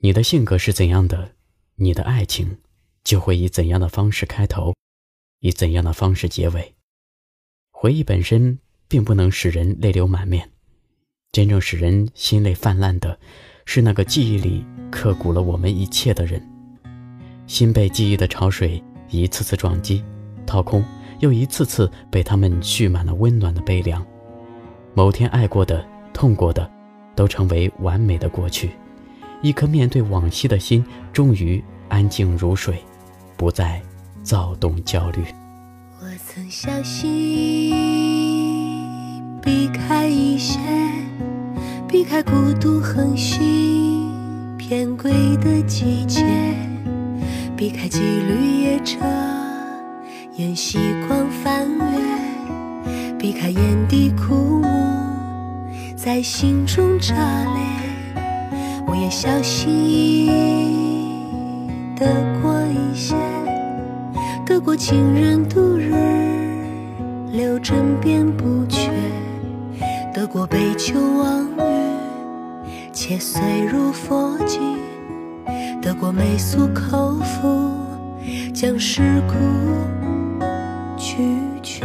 你的性格是怎样的，你的爱情就会以怎样的方式开头，以怎样的方式结尾。回忆本身并不能使人泪流满面，真正使人心泪泛滥的，是那个记忆里刻骨了我们一切的人。心被记忆的潮水一次次撞击、掏空，又一次次被他们蓄满了温暖的悲凉。某天爱过的、痛过的，都成为完美的过去。一颗面对往昔的心，终于安静如水，不再躁动焦虑。我曾小心翼翼避开一些，避开孤独横行偏轨的季节，避开几缕夜车沿夕光翻越，避开眼底枯木在心中炸裂。我也小心翼翼得过一些，得过情人度日，留枕边不缺；得过杯酒忘语，且碎入佛经；得过媚俗口福，将世故拒绝。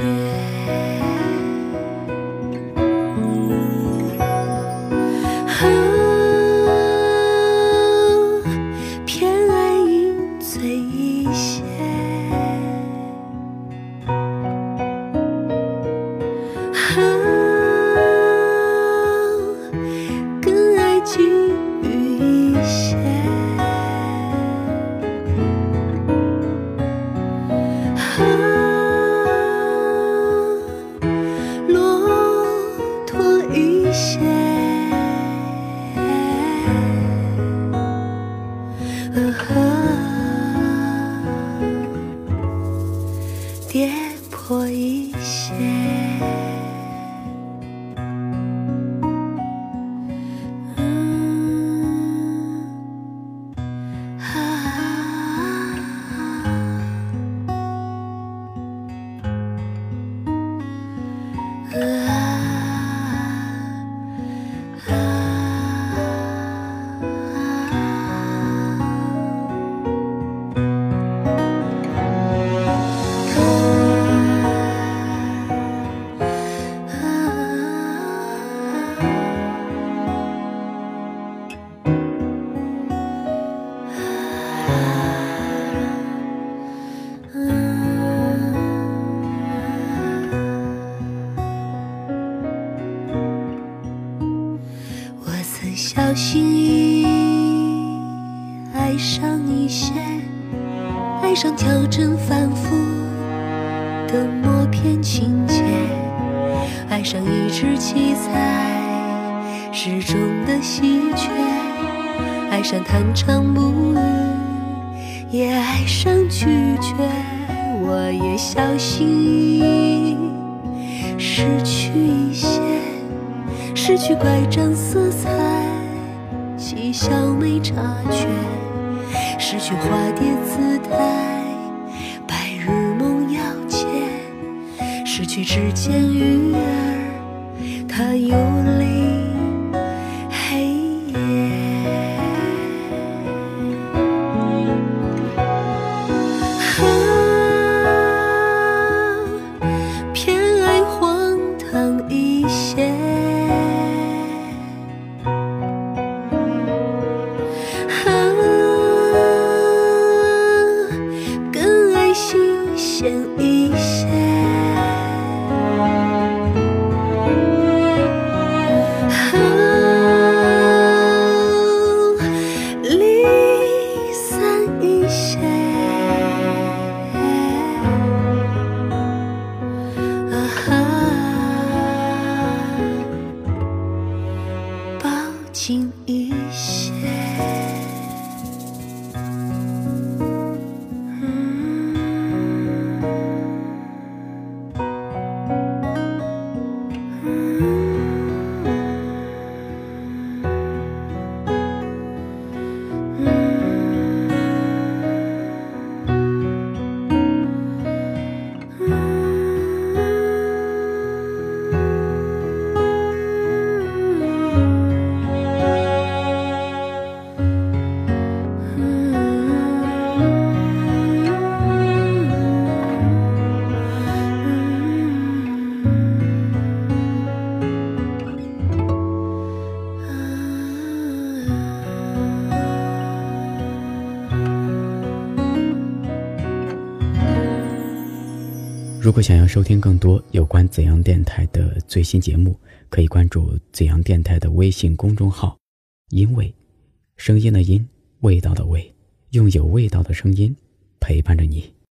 跌破一些。小心翼翼爱上一些，爱上调整反复的默片情节，爱上一只七彩时钟的喜鹊，爱上弹唱母语，也爱上拒绝。我也小心翼翼失去一些，失去乖张色彩。小没察觉，失去化蝶姿态，白日梦要切，失去指尖鱼儿，它有如果想要收听更多有关怎样电台的最新节目，可以关注怎样电台的微信公众号。因为，声音的音，味道的味，用有味道的声音陪伴着你。